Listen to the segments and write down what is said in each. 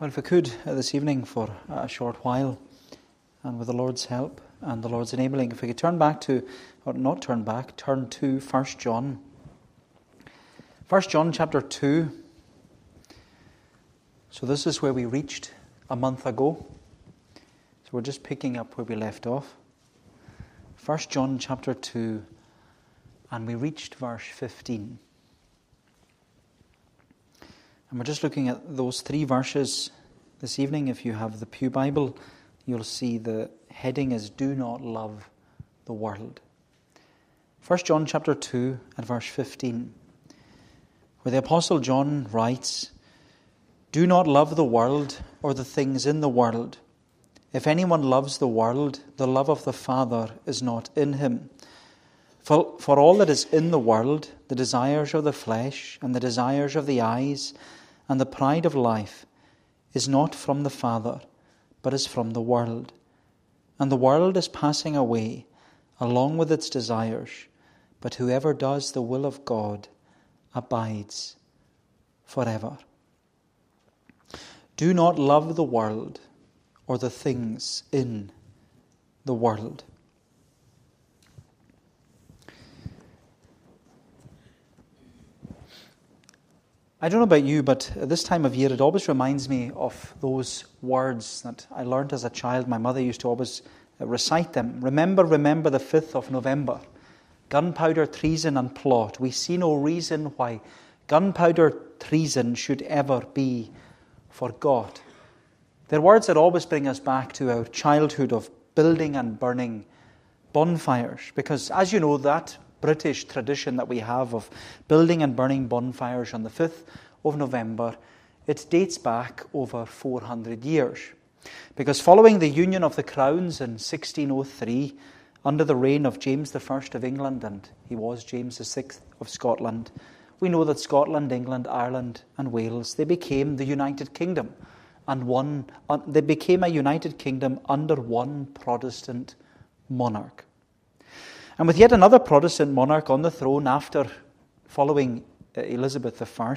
Well, if we could uh, this evening for a short while, and with the Lord's help and the Lord's enabling, if we could turn back to, or not turn back, turn to 1 John. 1 John chapter 2. So, this is where we reached a month ago. So, we're just picking up where we left off. 1 John chapter 2, and we reached verse 15. And we're just looking at those three verses this evening. If you have the Pew Bible, you'll see the heading is Do Not Love the World. 1 John chapter 2 and verse 15, where the Apostle John writes, Do not love the world or the things in the world. If anyone loves the world, the love of the Father is not in him. For, for all that is in the world, the desires of the flesh and the desires of the eyes, and the pride of life is not from the Father, but is from the world. And the world is passing away along with its desires, but whoever does the will of God abides forever. Do not love the world or the things in the world. I don't know about you, but at this time of year, it always reminds me of those words that I learned as a child. My mother used to always uh, recite them. Remember, remember the 5th of November. Gunpowder, treason, and plot. We see no reason why gunpowder treason should ever be forgot. They're words that always bring us back to our childhood of building and burning bonfires. Because, as you know, that British tradition that we have of building and burning bonfires on the 5th of November, it dates back over 400 years. Because following the union of the crowns in 1603, under the reign of James I of England, and he was James VI of Scotland, we know that Scotland, England, Ireland, and Wales, they became the United Kingdom. And one, uh, they became a United Kingdom under one Protestant monarch. And with yet another Protestant monarch on the throne after following uh, Elizabeth I,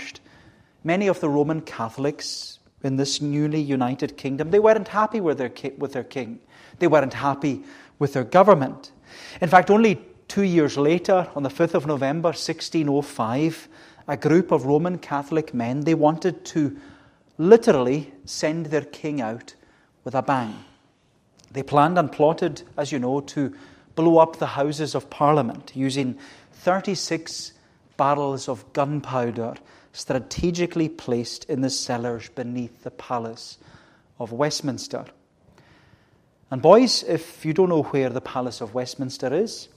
many of the Roman Catholics in this newly united kingdom, they weren't happy with their, with their king. They weren't happy with their government. In fact, only two years later, on the 5th of November 1605, a group of Roman Catholic men, they wanted to literally send their king out with a bang. They planned and plotted, as you know, to blow up the Houses of Parliament using 36 barrels of gunpowder strategically placed in the cellars beneath the Palace of Westminster. And, boys, if you don't know where the Palace of Westminster is,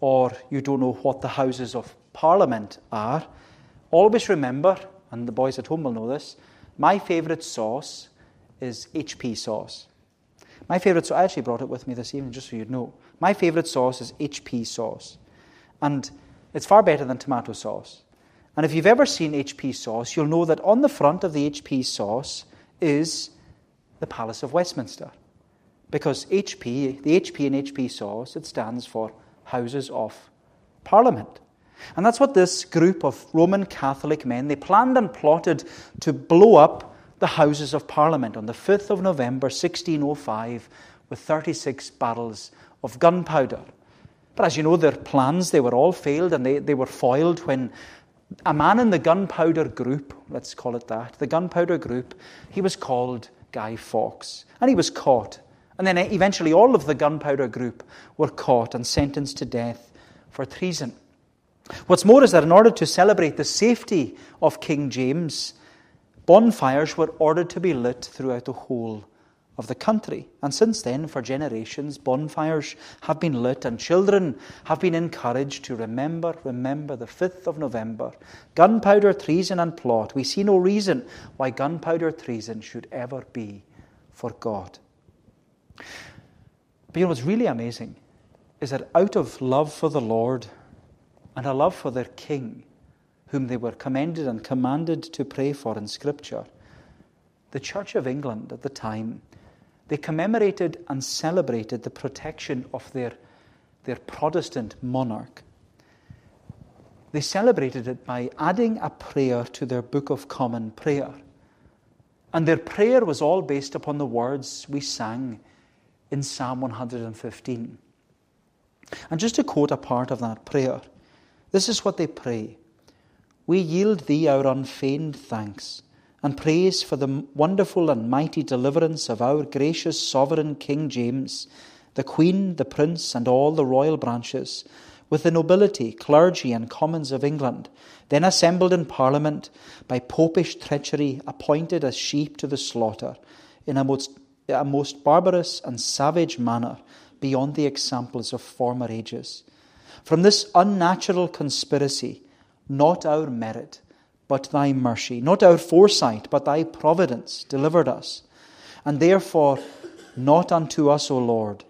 or you don't know what the Houses of Parliament are, always remember, and the boys at home will know this, my favourite sauce is HP sauce. My favourite sauce, I actually brought it with me this evening just so you'd know. My favourite sauce is HP sauce. And it's far better than tomato sauce. And if you've ever seen HP sauce, you'll know that on the front of the HP sauce is the Palace of Westminster. Because HP, the HP in HP sauce, it stands for Houses of Parliament. And that's what this group of Roman Catholic men, they planned and plotted to blow up the Houses of Parliament on the 5th of November 1605 with 36 barrels of gunpowder. But as you know, their plans, they were all failed and they, they were foiled when a man in the gunpowder group, let's call it that, the gunpowder group, he was called Guy Fawkes. And he was caught. And then eventually all of the gunpowder group were caught and sentenced to death for treason. What's more is that in order to celebrate the safety of King James, bonfires were ordered to be lit throughout the whole of the country. And since then, for generations, bonfires have been lit and children have been encouraged to remember, remember the 5th of November. Gunpowder, treason, and plot. We see no reason why gunpowder treason should ever be forgot. But you know what's really amazing is that out of love for the Lord and a love for their King, whom they were commended and commanded to pray for in Scripture, the Church of England at the time they commemorated and celebrated the protection of their, their Protestant monarch. They celebrated it by adding a prayer to their Book of Common Prayer. And their prayer was all based upon the words we sang in Psalm 115. And just to quote a part of that prayer, this is what they pray We yield thee our unfeigned thanks and praise for the wonderful and mighty deliverance of our gracious sovereign King James, the Queen, the Prince, and all the royal branches, with the nobility, clergy, and commons of England, then assembled in Parliament by popish treachery, appointed as sheep to the slaughter, in a most, a most barbarous and savage manner, beyond the examples of former ages. From this unnatural conspiracy, not our merit, but thy mercy, not our foresight, but thy providence delivered us. And therefore, not unto us, O Lord,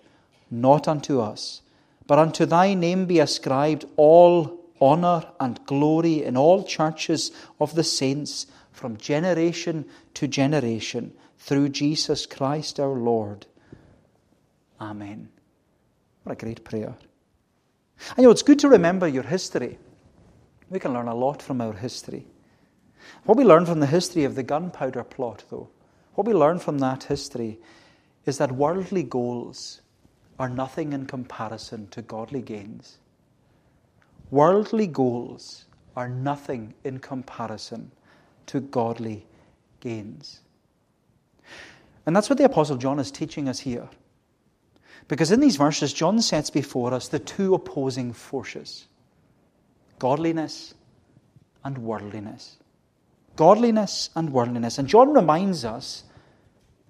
not unto us, but unto thy name be ascribed all honour and glory in all churches of the saints from generation to generation, through Jesus Christ our Lord. Amen. What a great prayer. And know, it's good to remember your history. We can learn a lot from our history. What we learn from the history of the gunpowder plot, though, what we learn from that history is that worldly goals are nothing in comparison to godly gains. Worldly goals are nothing in comparison to godly gains. And that's what the Apostle John is teaching us here. Because in these verses, John sets before us the two opposing forces godliness and worldliness godliness and worldliness. And John reminds us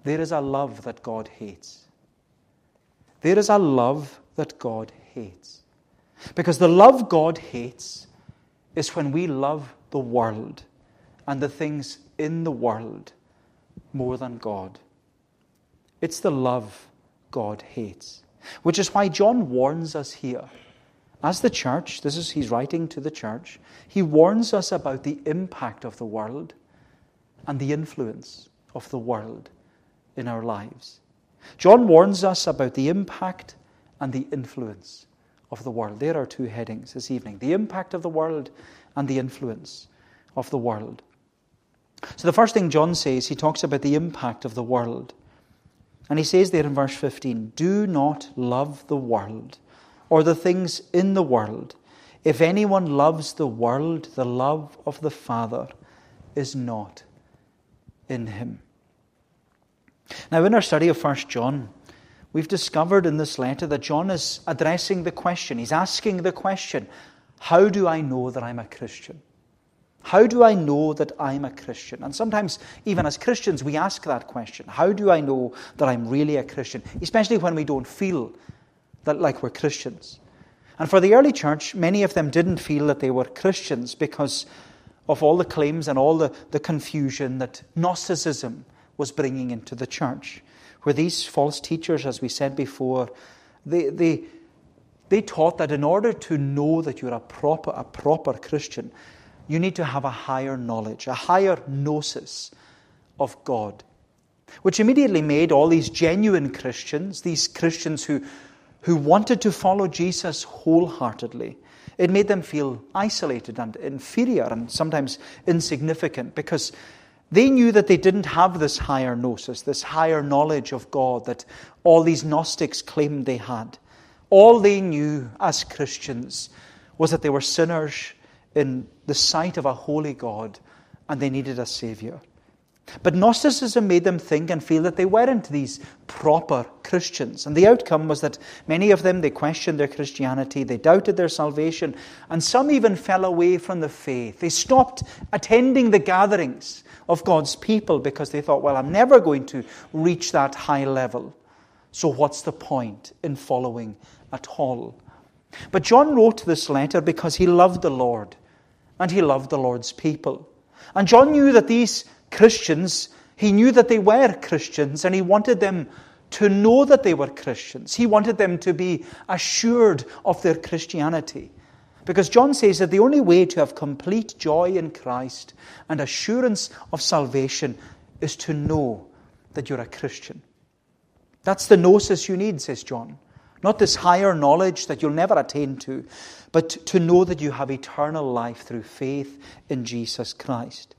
there is a love that God hates. There is a love that God hates. Because the love God hates is when we love the world and the things in the world more than God. It's the love God hates. Which is why John warns us here as the church, this is he's writing to the church, he warns us about the impact of the world and the influence of the world in our lives. John warns us about the impact and the influence of the world. There are two headings this evening the impact of the world and the influence of the world. So, the first thing John says, he talks about the impact of the world. And he says there in verse 15, Do not love the world or the things in the world. If anyone loves the world, the love of the Father is not in him. Now, in our study of 1 John, we've discovered in this letter that John is addressing the question. He's asking the question How do I know that I'm a Christian? How do I know that I'm a Christian? And sometimes, even as Christians, we ask that question How do I know that I'm really a Christian? Especially when we don't feel that like we're Christians. And for the early church, many of them didn't feel that they were Christians because of all the claims and all the, the confusion that Gnosticism was bringing into the church. Where these false teachers, as we said before, they, they, they taught that in order to know that you're a proper, a proper Christian, you need to have a higher knowledge, a higher gnosis of God. Which immediately made all these genuine Christians, these Christians who, who wanted to follow Jesus wholeheartedly. It made them feel isolated and inferior and sometimes insignificant because they knew that they didn't have this higher gnosis, this higher knowledge of God that all these Gnostics claimed they had. All they knew as Christians was that they were sinners in the sight of a holy God and they needed a Savior. But Gnosticism made them think and feel that they weren't these proper Christians. And the outcome was that many of them, they questioned their Christianity, they doubted their salvation, and some even fell away from the faith. They stopped attending the gatherings of God's people because they thought, well, I'm never going to reach that high level. So what's the point in following at all? But John wrote this letter because he loved the Lord and he loved the Lord's people. And John knew that these Christians, he knew that they were Christians and he wanted them to know that they were Christians. He wanted them to be assured of their Christianity. Because John says that the only way to have complete joy in Christ and assurance of salvation is to know that you're a Christian. That's the gnosis you need, says John. Not this higher knowledge that you'll never attain to, but to know that you have eternal life through faith in Jesus Christ.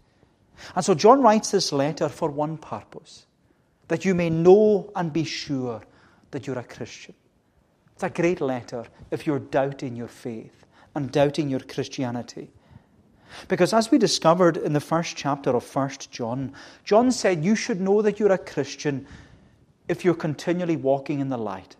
And so John writes this letter for one purpose that you may know and be sure that you're a Christian. It's a great letter if you're doubting your faith and doubting your Christianity. Because as we discovered in the first chapter of 1 John, John said you should know that you're a Christian if you're continually walking in the light.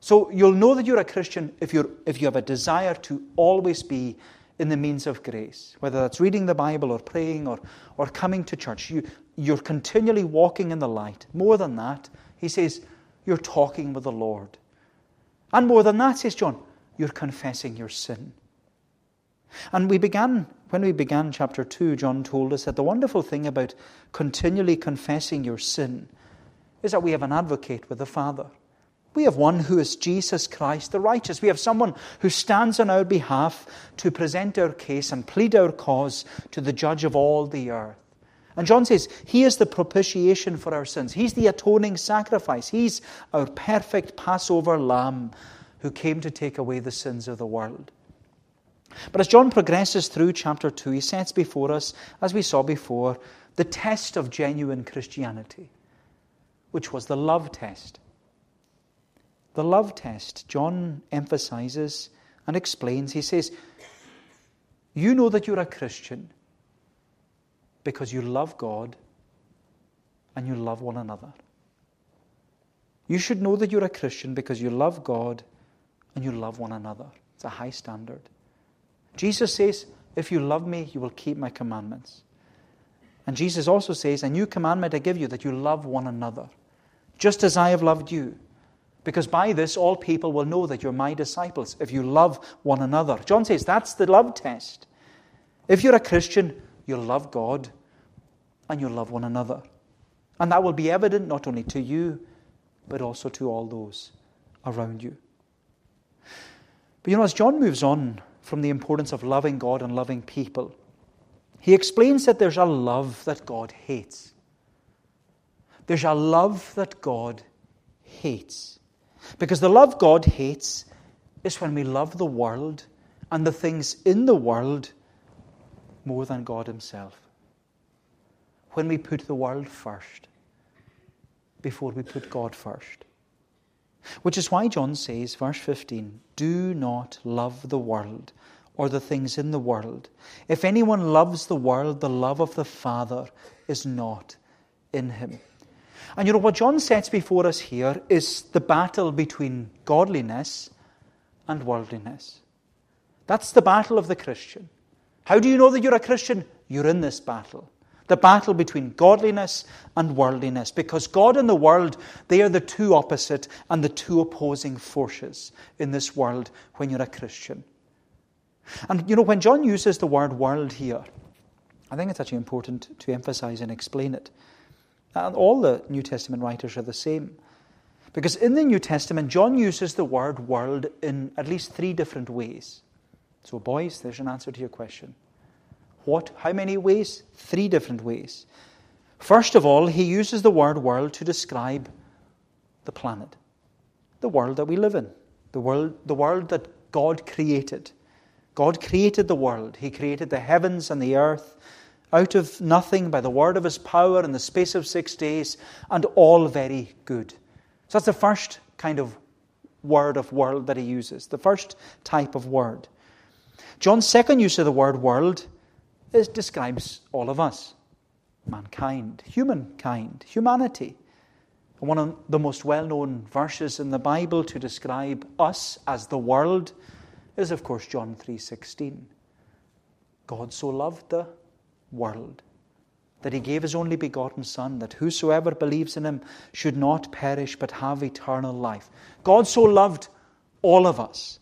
So you'll know that you're a Christian if, you're, if you have a desire to always be in the means of grace, whether that's reading the Bible or praying or, or coming to church. You, you're continually walking in the light. More than that, he says, you're talking with the Lord. And more than that, says John, you're confessing your sin. And we began, when we began chapter 2, John told us that the wonderful thing about continually confessing your sin is that we have an advocate with the Father. We have one who is Jesus Christ, the righteous. We have someone who stands on our behalf to present our case and plead our cause to the judge of all the earth. And John says, He is the propitiation for our sins. He's the atoning sacrifice. He's our perfect Passover lamb who came to take away the sins of the world. But as John progresses through chapter 2, he sets before us, as we saw before, the test of genuine Christianity, which was the love test. The love test, John emphasizes and explains. He says, You know that you're a Christian because you love God and you love one another. You should know that you're a Christian because you love God and you love one another. It's a high standard. Jesus says, If you love me, you will keep my commandments. And Jesus also says, A new commandment I give you that you love one another, just as I have loved you. Because by this, all people will know that you're my disciples if you love one another. John says that's the love test. If you're a Christian, you'll love God and you'll love one another. And that will be evident not only to you, but also to all those around you. But you know, as John moves on from the importance of loving God and loving people, he explains that there's a love that God hates. There's a love that God hates. Because the love God hates is when we love the world and the things in the world more than God Himself. When we put the world first before we put God first. Which is why John says, verse 15, Do not love the world or the things in the world. If anyone loves the world, the love of the Father is not in him. And you know, what John sets before us here is the battle between godliness and worldliness. That's the battle of the Christian. How do you know that you're a Christian? You're in this battle. The battle between godliness and worldliness. Because God and the world, they are the two opposite and the two opposing forces in this world when you're a Christian. And you know, when John uses the word world here, I think it's actually important to emphasize and explain it. And all the New Testament writers are the same. Because in the New Testament, John uses the word world in at least three different ways. So, boys, there's an answer to your question. What? How many ways? Three different ways. First of all, he uses the word world to describe the planet, the world that we live in, the world, the world that God created. God created the world. He created the heavens and the earth out of nothing by the word of his power in the space of six days, and all very good. So that's the first kind of word of world that he uses, the first type of word. John's second use of the word world is, describes all of us mankind, humankind, humanity. One of the most well known verses in the Bible to describe us as the world is, of course, John 3.16. God so loved the world that he gave his only begotten Son, that whosoever believes in him should not perish but have eternal life. God so loved all of us,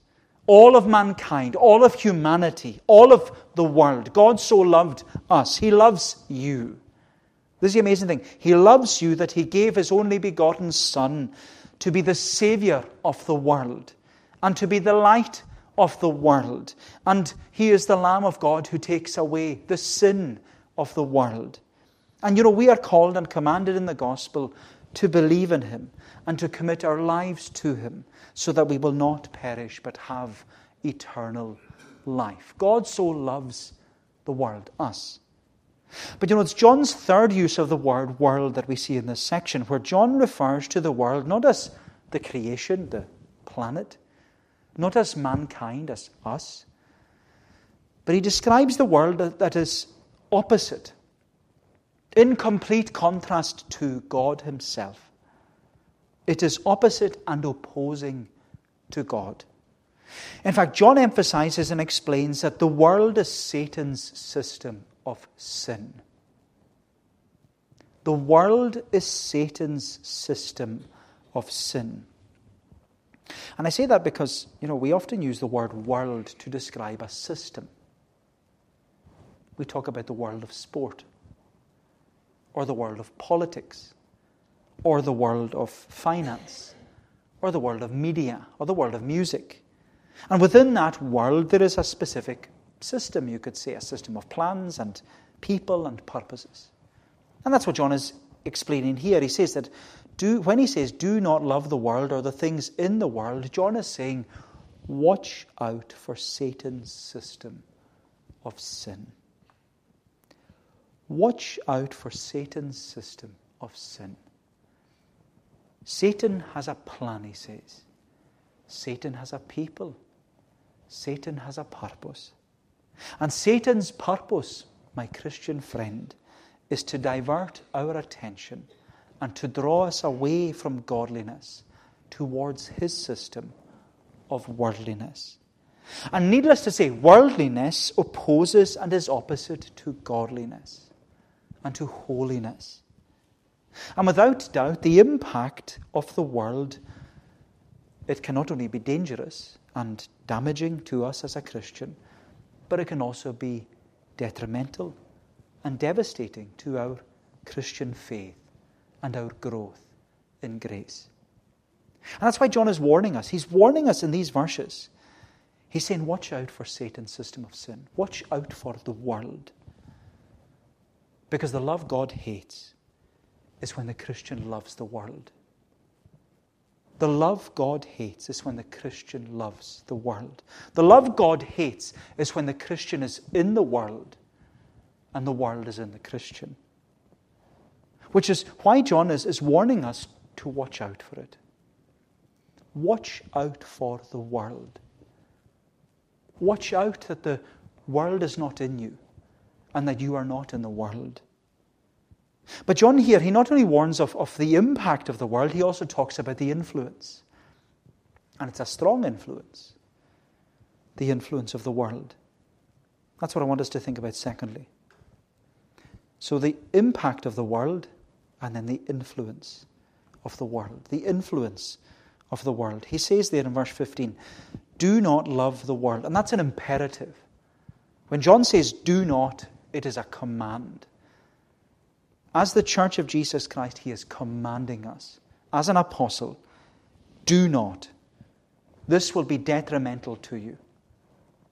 all of mankind, all of humanity, all of the world. God so loved us. He loves you. This is the amazing thing. He loves you that he gave his only begotten Son to be the Savior of the world and to be the light of the world. And he is the Lamb of God who takes away the sin of the world. And you know, we are called and commanded in the gospel to believe in him and to commit our lives to him so that we will not perish but have eternal life. God so loves the world, us. But you know, it's John's third use of the word world that we see in this section, where John refers to the world not as the creation, the planet, not as mankind, as us, but he describes the world that is opposite, in complete contrast to God Himself. It is opposite and opposing to God. In fact, John emphasizes and explains that the world is Satan's system of sin. The world is Satan's system of sin. And I say that because, you know, we often use the word world to describe a system. We talk about the world of sport, or the world of politics, or the world of finance, or the world of media, or the world of music. And within that world, there is a specific system, you could say, a system of plans and people and purposes. And that's what John is explaining here. He says that do, when he says, do not love the world or the things in the world, John is saying, watch out for Satan's system of sin. Watch out for Satan's system of sin. Satan has a plan, he says. Satan has a people. Satan has a purpose. And Satan's purpose, my Christian friend, is to divert our attention and to draw us away from godliness towards his system of worldliness. And needless to say, worldliness opposes and is opposite to godliness and to holiness. And without doubt, the impact of the world, it can not only be dangerous and damaging to us as a Christian, but it can also be detrimental and devastating to our Christian faith and our growth in grace. And that's why John is warning us. He's warning us in these verses. He's saying, Watch out for Satan's system of sin. Watch out for the world. Because the love God hates is when the Christian loves the world. The love God hates is when the Christian loves the world. The love God hates is when the Christian is in the world and the world is in the Christian. Which is why John is, is warning us to watch out for it. Watch out for the world. Watch out that the world is not in you and that you are not in the world. But John here, he not only warns of, of the impact of the world, he also talks about the influence. And it's a strong influence the influence of the world. That's what I want us to think about, secondly. So, the impact of the world, and then the influence of the world. The influence of the world. He says there in verse 15, Do not love the world. And that's an imperative. When John says do not, it is a command. As the church of Jesus Christ, he is commanding us, as an apostle, do not. This will be detrimental to you.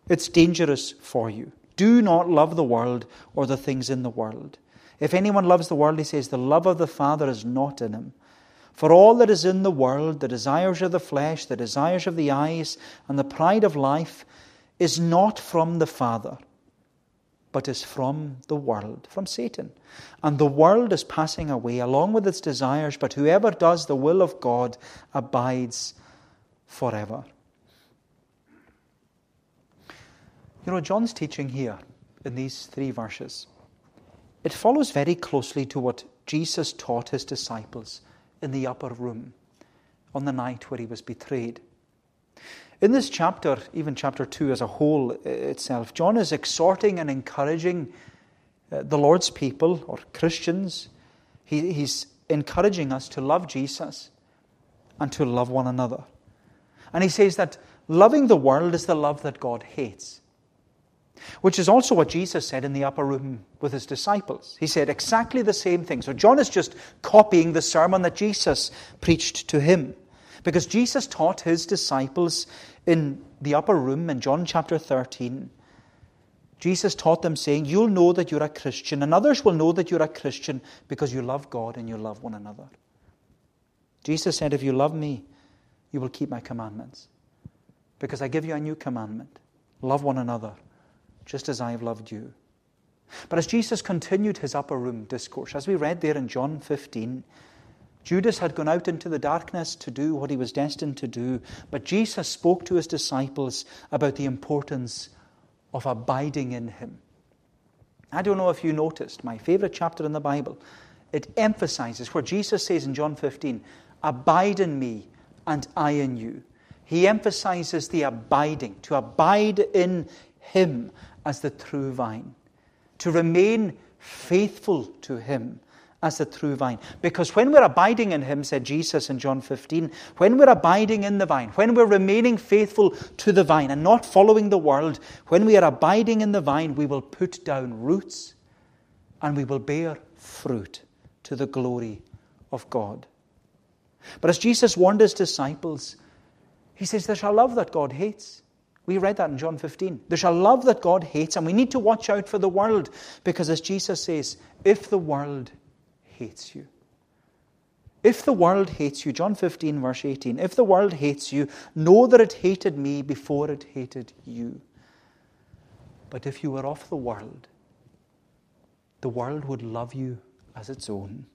It's dangerous for you. Do not love the world or the things in the world. If anyone loves the world, he says, the love of the Father is not in him. For all that is in the world, the desires of the flesh, the desires of the eyes, and the pride of life, is not from the Father but is from the world, from Satan. And the world is passing away along with its desires, but whoever does the will of God abides forever. You know, John's teaching here in these three verses, it follows very closely to what Jesus taught his disciples in the upper room on the night where he was betrayed. In this chapter, even chapter 2 as a whole itself, John is exhorting and encouraging uh, the Lord's people or Christians. He, he's encouraging us to love Jesus and to love one another. And he says that loving the world is the love that God hates, which is also what Jesus said in the upper room with his disciples. He said exactly the same thing. So John is just copying the sermon that Jesus preached to him. Because Jesus taught his disciples in the upper room in John chapter 13. Jesus taught them, saying, You'll know that you're a Christian, and others will know that you're a Christian because you love God and you love one another. Jesus said, If you love me, you will keep my commandments. Because I give you a new commandment love one another, just as I have loved you. But as Jesus continued his upper room discourse, as we read there in John 15, Judas had gone out into the darkness to do what he was destined to do, but Jesus spoke to his disciples about the importance of abiding in him. I don't know if you noticed, my favorite chapter in the Bible, it emphasizes where Jesus says in John 15, Abide in me and I in you. He emphasizes the abiding, to abide in him as the true vine, to remain faithful to him as the true vine. Because when we're abiding in Him, said Jesus in John 15, when we're abiding in the vine, when we're remaining faithful to the vine and not following the world, when we are abiding in the vine, we will put down roots and we will bear fruit to the glory of God. But as Jesus warned His disciples, He says, There's a love that God hates. We read that in John 15. There's a love that God hates, and we need to watch out for the world because, as Jesus says, if the world hates you. If the world hates you, John 15, verse 18, if the world hates you, know that it hated me before it hated you. But if you were of the world, the world would love you as its own.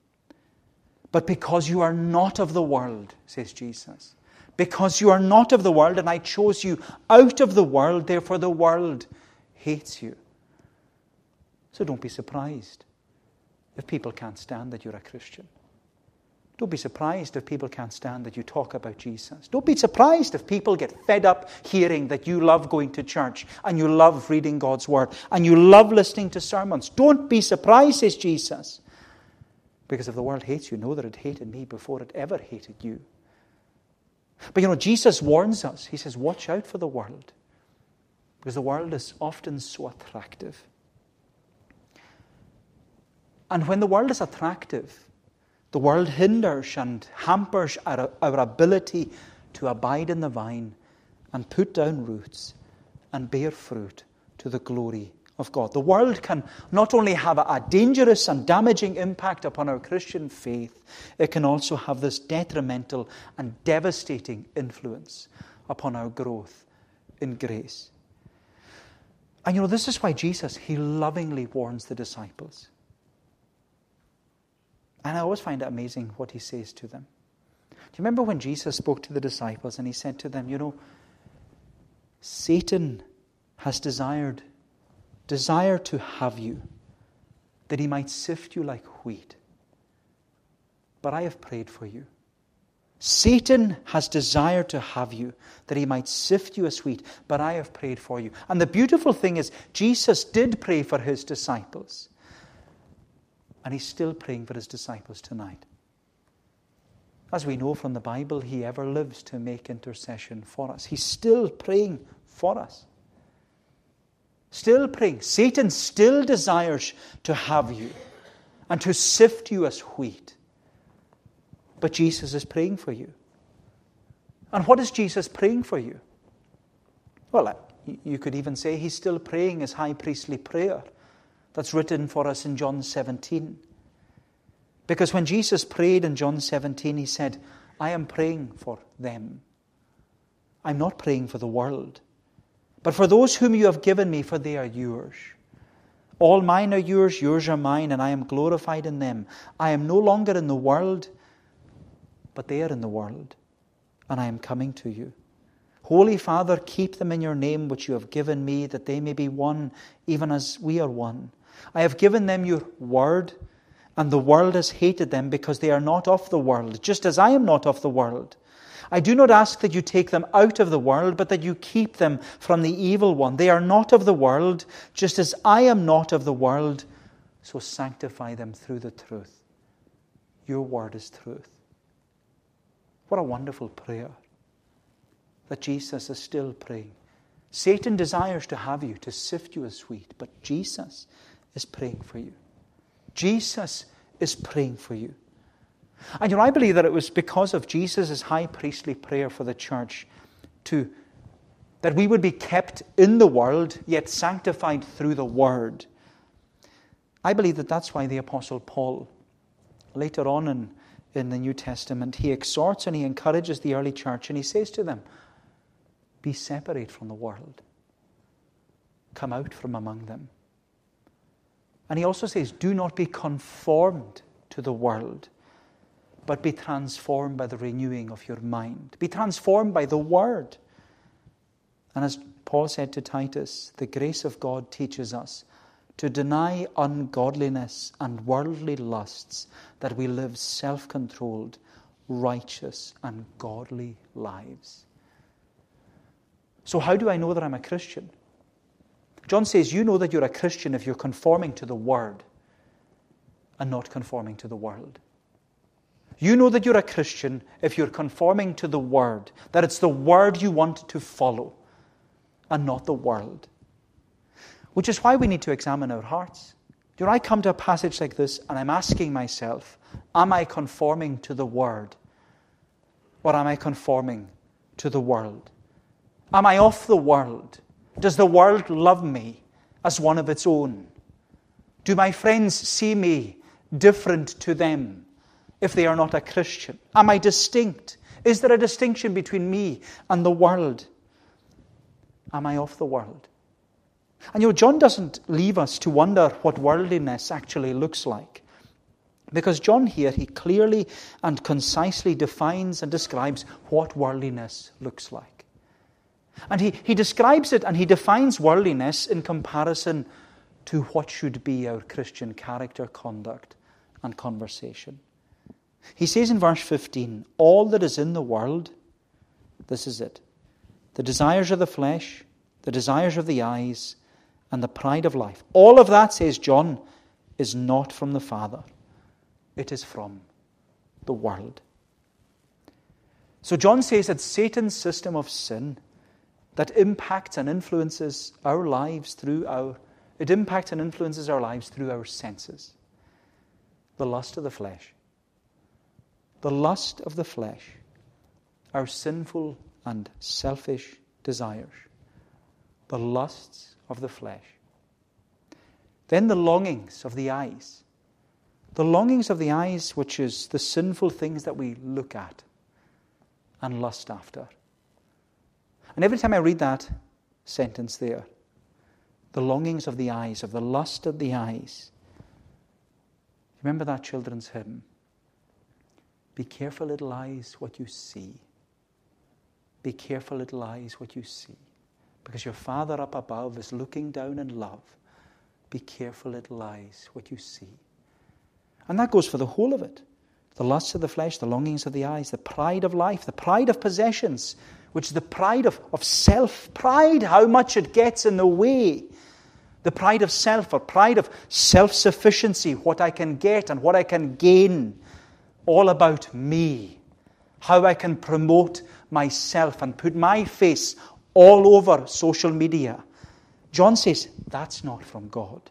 But because you are not of the world, says Jesus, because you are not of the world, and I chose you out of the world, therefore the world hates you. So don't be surprised if people can't stand that you're a Christian. Don't be surprised if people can't stand that you talk about Jesus. Don't be surprised if people get fed up hearing that you love going to church and you love reading God's Word and you love listening to sermons. Don't be surprised, says Jesus. Because if the world hates you, know that it hated me before it ever hated you. But you know, Jesus warns us. He says, Watch out for the world. Because the world is often so attractive. And when the world is attractive, the world hinders and hampers our, our ability to abide in the vine and put down roots and bear fruit to the glory of God. The world can not only have a, dangerous and damaging impact upon our Christian faith, it can also have this detrimental and devastating influence upon our growth in grace. And you know, this is why Jesus, he lovingly warns the disciples. And I always find it amazing what he says to them. Do you remember when Jesus spoke to the disciples and he said to them, You know, Satan has desired, desire to have you, that he might sift you like wheat. But I have prayed for you. Satan has desired to have you, that he might sift you as wheat, but I have prayed for you. And the beautiful thing is, Jesus did pray for his disciples. And he's still praying for his disciples tonight. As we know from the Bible, he ever lives to make intercession for us. He's still praying for us. Still praying. Satan still desires to have you and to sift you as wheat. But Jesus is praying for you. And what is Jesus praying for you? Well, you could even say he's still praying his high priestly prayer that's written for us in John 17. Because when Jesus prayed in John 17, he said, I am praying for them. I'm not praying for the world, but for those whom you have given me, for they are yours. All mine are yours, yours are mine, and I am glorified in them. I am no longer in the world, but they are in the world, and I am coming to you. Holy Father, keep them in your name which you have given me, that they may be one, even as we are one. I have given them your word, and the world has hated them because they are not of the world, just as I am not of the world. I do not ask that you take them out of the world, but that you keep them from the evil one. They are not of the world, just as I am not of the world. So sanctify them through the truth. Your word is truth. What a wonderful prayer that Jesus is still praying. Satan desires to have you, to sift you as wheat, but Jesus is praying for you. Jesus is praying for you. And you know, I believe that it was because of Jesus' high priestly prayer for the church to that we would be kept in the world, yet sanctified through the word. I believe that that's why the Apostle Paul, later on in, in the New Testament, he exhorts and he encourages the early church and he says to them, Be separate from the world, come out from among them. And he also says, Do not be conformed to the world, but be transformed by the renewing of your mind. Be transformed by the word. And as Paul said to Titus, the grace of God teaches us to deny ungodliness and worldly lusts, that we live self controlled, righteous, and godly lives. So, how do I know that I'm a Christian? John says, You know that you're a Christian if you're conforming to the Word and not conforming to the world. You know that you're a Christian if you're conforming to the Word, that it's the Word you want to follow and not the world. Which is why we need to examine our hearts. Do I come to a passage like this and I'm asking myself, Am I conforming to the Word? Or am I conforming to the world? Am I off the world? Does the world love me as one of its own? Do my friends see me different to them if they are not a Christian? Am I distinct? Is there a distinction between me and the world? Am I off the world? And you know, John doesn't leave us to wonder what worldliness actually looks like. Because John here, he clearly and concisely defines and describes what worldliness looks like. And he, he describes it and he defines worldliness in comparison to what should be our Christian character, conduct, and conversation. He says in verse 15, All that is in the world, this is it the desires of the flesh, the desires of the eyes, and the pride of life. All of that, says John, is not from the Father, it is from the world. So John says that Satan's system of sin that impacts and influences our lives through our it impacts and influences our lives through our senses. The lust of the flesh. The lust of the flesh. Our sinful and selfish desires. The lusts of the flesh. Then the longings of the eyes. The longings of the eyes, which is the sinful things that we look at and lust after. And every time I read that sentence there, the longings of the eyes, of the lust of the eyes, remember that children's hymn? Be careful, little eyes, what you see. Be careful, little eyes, what you see. Because your Father up above is looking down in love. Be careful, little eyes, what you see. And that goes for the whole of it the lusts of the flesh, the longings of the eyes, the pride of life, the pride of possessions, which is the pride of, of self. Pride, how much it gets in the way. The pride of self, or pride of self sufficiency, what I can get and what I can gain. All about me. How I can promote myself and put my face all over social media. John says that's not from God.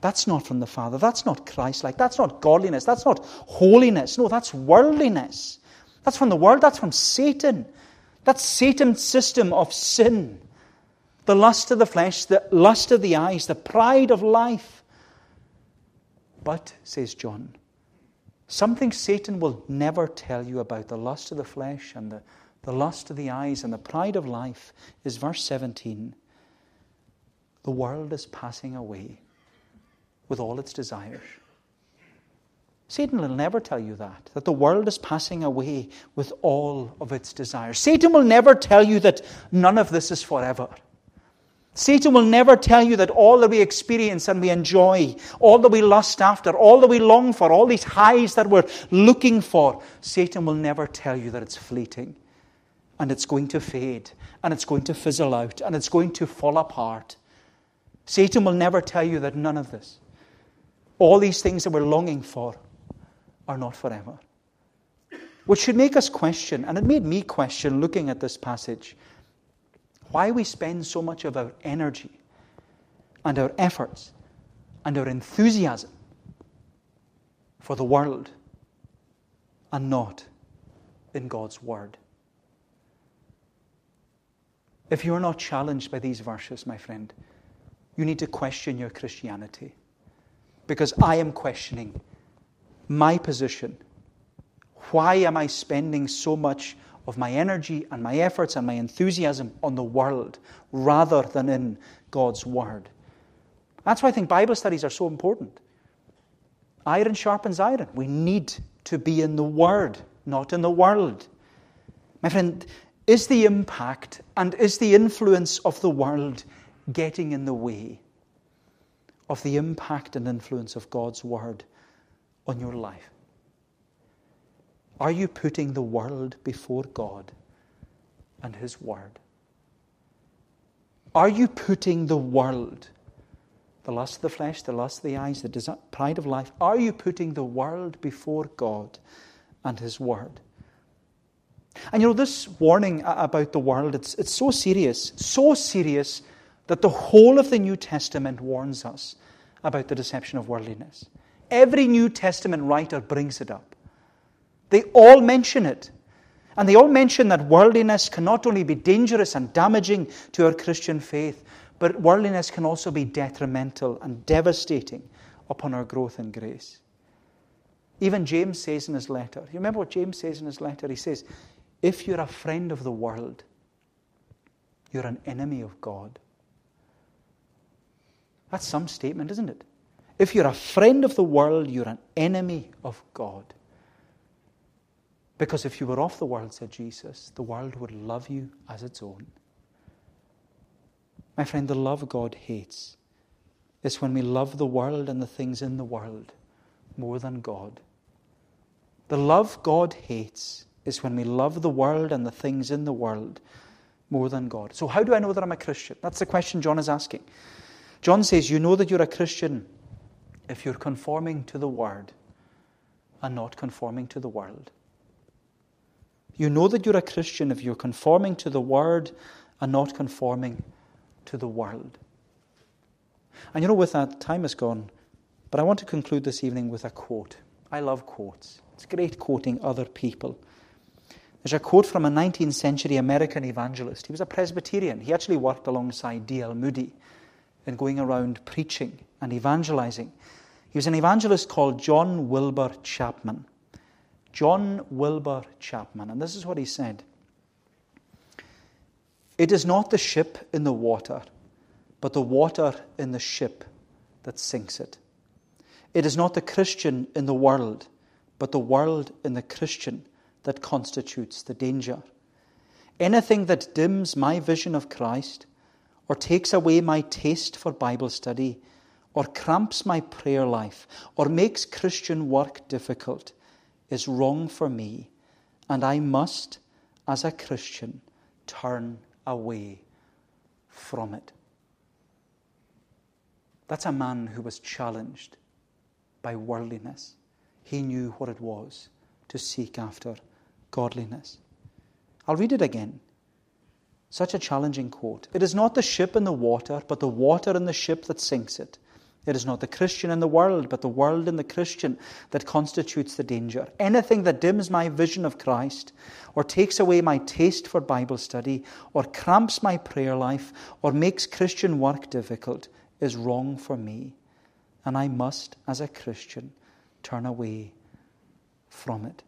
That's not from the Father. That's not Christ like. That's not godliness. That's not holiness. No, that's worldliness. That's from the world. That's from Satan. That's Satan's system of sin. The lust of the flesh, the lust of the eyes, the pride of life. But, says John, something Satan will never tell you about the lust of the flesh and the, the lust of the eyes and the pride of life is verse 17. The world is passing away with all its desires. Satan will never tell you that, that the world is passing away with all of its desires. Satan will never tell you that none of this is forever. Satan will never tell you that all that we experience and we enjoy, all that we lust after, all that we long for, all these highs that we're looking for, Satan will never tell you that it's fleeting and it's going to fade and it's going to fizzle out and it's going to fall apart. Satan will never tell you that none of this, all these things that we're longing for, are not forever. Which should make us question, and it made me question looking at this passage, why we spend so much of our energy and our efforts and our enthusiasm for the world and not in God's Word. If you're not challenged by these verses, my friend, you need to question your Christianity. Because I am questioning my position. Why am I spending so much of my energy and my efforts and my enthusiasm on the world rather than in God's Word? That's why I think Bible studies are so important. Iron sharpens iron. We need to be in the Word, not in the world. My friend, is the impact and is the influence of the world getting in the way of the impact and influence of God's Word on your life? Are you putting the world before God and His Word? Are you putting the world, the lust of the flesh, the lust of the eyes, the pride of life, are you putting the world before God and His Word? And you know, this warning about the world, it's, it's so serious, so serious that the whole of the New Testament warns us about the deception of worldliness. Every New Testament writer brings it up. They all mention it. And they all mention that worldliness can not only be dangerous and damaging to our Christian faith, but worldliness can also be detrimental and devastating upon our growth in grace. Even James says in his letter, you remember what James says in his letter? He says, If you're a friend of the world, you're an enemy of God. That's some statement, isn't it? If you're a friend of the world, you're an enemy of God. Because if you were of the world, said Jesus, the world would love you as its own. My friend, the love God hates is when we love the world and the things in the world more than God. The love God hates is when we love the world and the things in the world more than God. So, how do I know that I'm a Christian? That's the question John is asking. John says, You know that you're a Christian if you're conforming to the Word and not conforming to the world. You know that you're a Christian if you're conforming to the Word and not conforming to the world. And you know, with that, time is gone. But I want to conclude this evening with a quote. I love quotes, it's great quoting other people. There's a quote from a 19th century American evangelist. He was a Presbyterian. He actually worked alongside D.L. Moody in going around preaching and evangelizing. He was an evangelist called John Wilbur Chapman. John Wilbur Chapman. And this is what he said It is not the ship in the water, but the water in the ship that sinks it. It is not the Christian in the world, but the world in the Christian that constitutes the danger. Anything that dims my vision of Christ, or takes away my taste for Bible study, or cramps my prayer life, or makes Christian work difficult, is wrong for me, and I must, as a Christian, turn away from it. That's a man who was challenged by worldliness. He knew what it was to seek after godliness. I'll read it again. Such a challenging quote. It is not the ship in the water, but the water in the ship that sinks it. It is not the Christian in the world, but the world in the Christian that constitutes the danger. Anything that dims my vision of Christ, or takes away my taste for Bible study, or cramps my prayer life, or makes Christian work difficult, is wrong for me. And I must, as a Christian, turn away from it.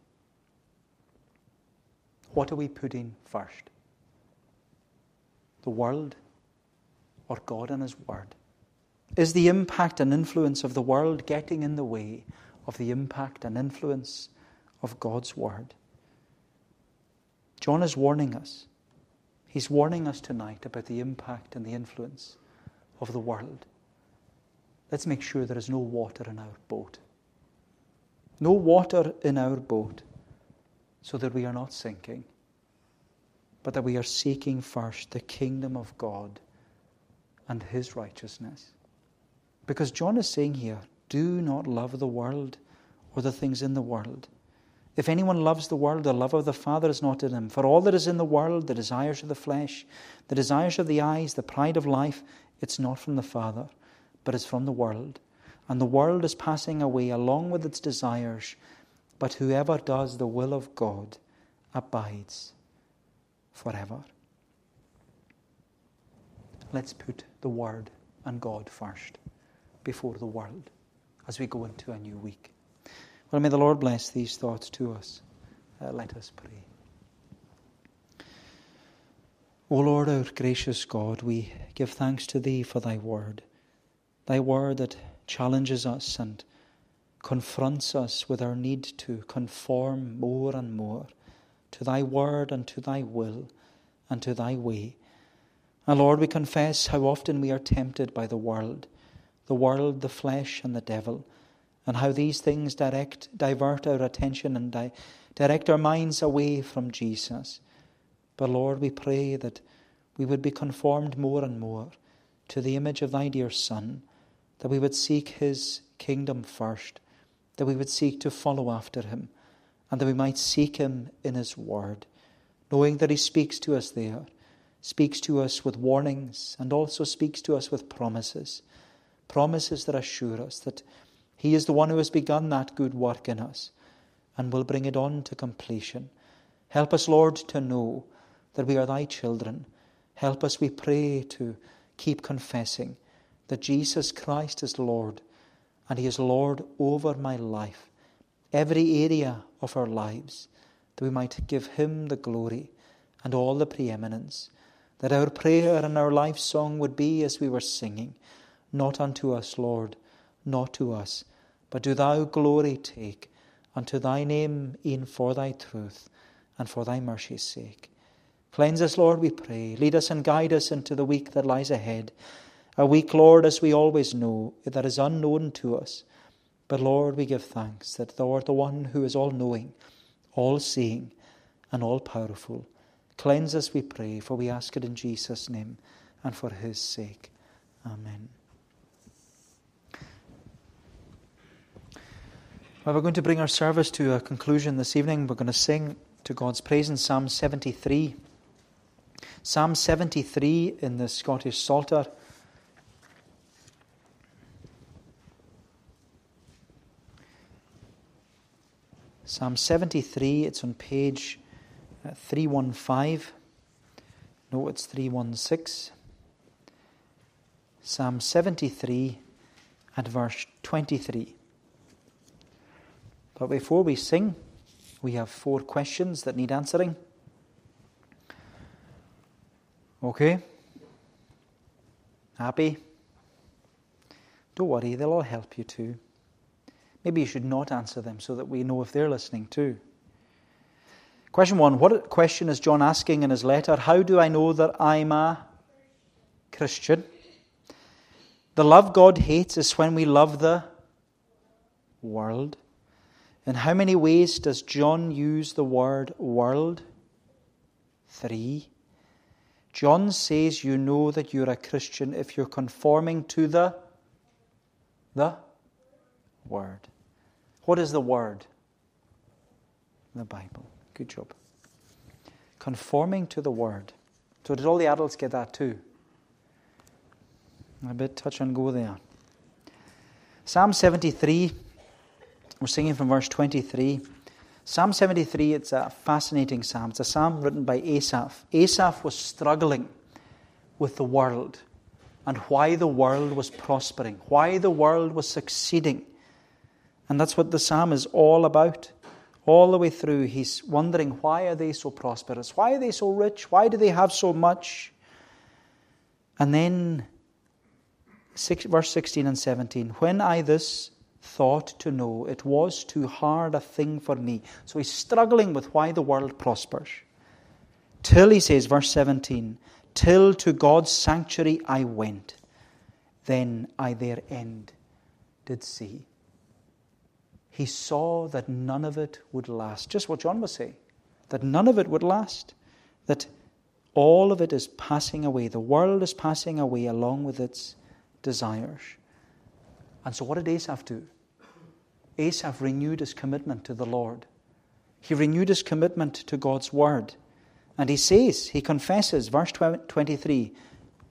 What are we putting first? The world or God and His Word? Is the impact and influence of the world getting in the way of the impact and influence of God's Word? John is warning us. He's warning us tonight about the impact and the influence of the world. Let's make sure there is no water in our boat. No water in our boat so that we are not sinking, but that we are seeking first the kingdom of God and His righteousness. Because John is saying here, do not love the world or the things in the world. If anyone loves the world, the love of the Father is not in him. For all that is in the world, the desires of the flesh, the desires of the eyes, the pride of life, it's not from the Father, but it's from the world. And the world is passing away along with its desires, but whoever does the will of God abides forever. Let's put the Word and God first before the world as we go into a new week. Well, may the Lord bless these thoughts to us. Uh, let us pray. O Lord, our gracious God, we give thanks to Thee for Thy word, Thy word that challenges us and confronts us with our need to conform more and more to Thy word and to Thy will and to Thy way. And Lord, we confess how often we are tempted by the world, the world, the flesh, and the devil, and how these things direct, divert our attention and di- direct our minds away from Jesus. But Lord, we pray that we would be conformed more and more to the image of Thy dear Son, that we would seek His kingdom first, that we would seek to follow after Him, and that we might seek Him in His Word, knowing that He speaks to us there speaks to us with warnings and also speaks to us with promises. Promises that assure us that He is the one who has begun that good work in us and will bring it on to completion. Help us, Lord, to know that we are Thy children. Help us, we pray, to keep confessing that Jesus Christ is Lord and He is Lord over my life, every area of our lives, that we might give Him the glory and all the preeminence that our prayer and our life song would be as we were singing, Not unto us, Lord, not to us, but do thou glory take unto thy name, e'en for thy truth and for thy mercy's sake. Cleanse us, Lord, we pray. Lead us and guide us into the week that lies ahead. A week, Lord, as we always know, that is unknown to us. But, Lord, we give thanks that thou art the one who is all knowing, all seeing, and all powerful. Cleanse us, we pray, for we ask it in Jesus' name and for his sake. Amen. Well, we're going to bring our service to a conclusion this evening. We're going to sing to God's praise in Psalm 73. Psalm 73 in the Scottish Psalter. Psalm 73, it's on page uh, 315. No, it's 316. Psalm 73 and verse 23. But before we sing, we have four questions that need answering. Okay? Happy? Don't worry, they'll all help you too. Maybe you should not answer them so that we know if they're listening too. Question one What question is John asking in his letter? How do I know that I'm a Christian? The love God hates is when we love the world. In how many ways does John use the word world? Three. John says you know that you're a Christian if you're conforming to the the word. What is the word? The Bible. Good job. Conforming to the Word. So, did all the adults get that too? A bit touch and go there. Psalm 73, we're singing from verse 23. Psalm 73, it's a fascinating psalm. It's a psalm written by Asaph. Asaph was struggling with the world and why the world was prospering, why the world was succeeding. And that's what the psalm is all about. All the way through, he's wondering why are they so prosperous? Why are they so rich? Why do they have so much? And then, six, verse 16 and 17 When I this thought to know, it was too hard a thing for me. So he's struggling with why the world prospers. Till he says, verse 17, Till to God's sanctuary I went, then I their end did see he saw that none of it would last. Just what John was saying that none of it would last, that all of it is passing away. The world is passing away along with its desires. And so, what did Asaph do? Asaph renewed his commitment to the Lord. He renewed his commitment to God's word. And he says, he confesses, verse 23,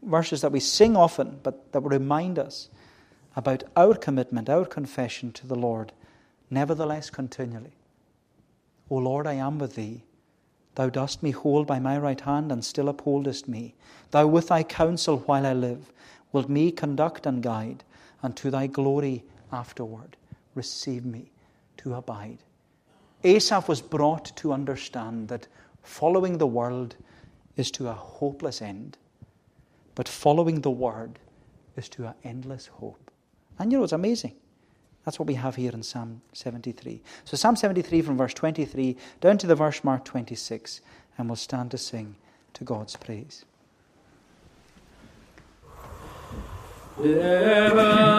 verses that we sing often, but that remind us about our commitment, our confession to the Lord nevertheless continually. O Lord, I am with thee. Thou dost me hold by my right hand, and still upholdest me. Thou with thy counsel while I live, wilt me conduct and guide, and to thy glory afterward receive me to abide. Asaph was brought to understand that following the world is to a hopeless end, but following the word is to an endless hope. And you know, it's amazing. That's what we have here in Psalm 73. So, Psalm 73 from verse 23 down to the verse mark 26, and we'll stand to sing to God's praise. Nevertheless,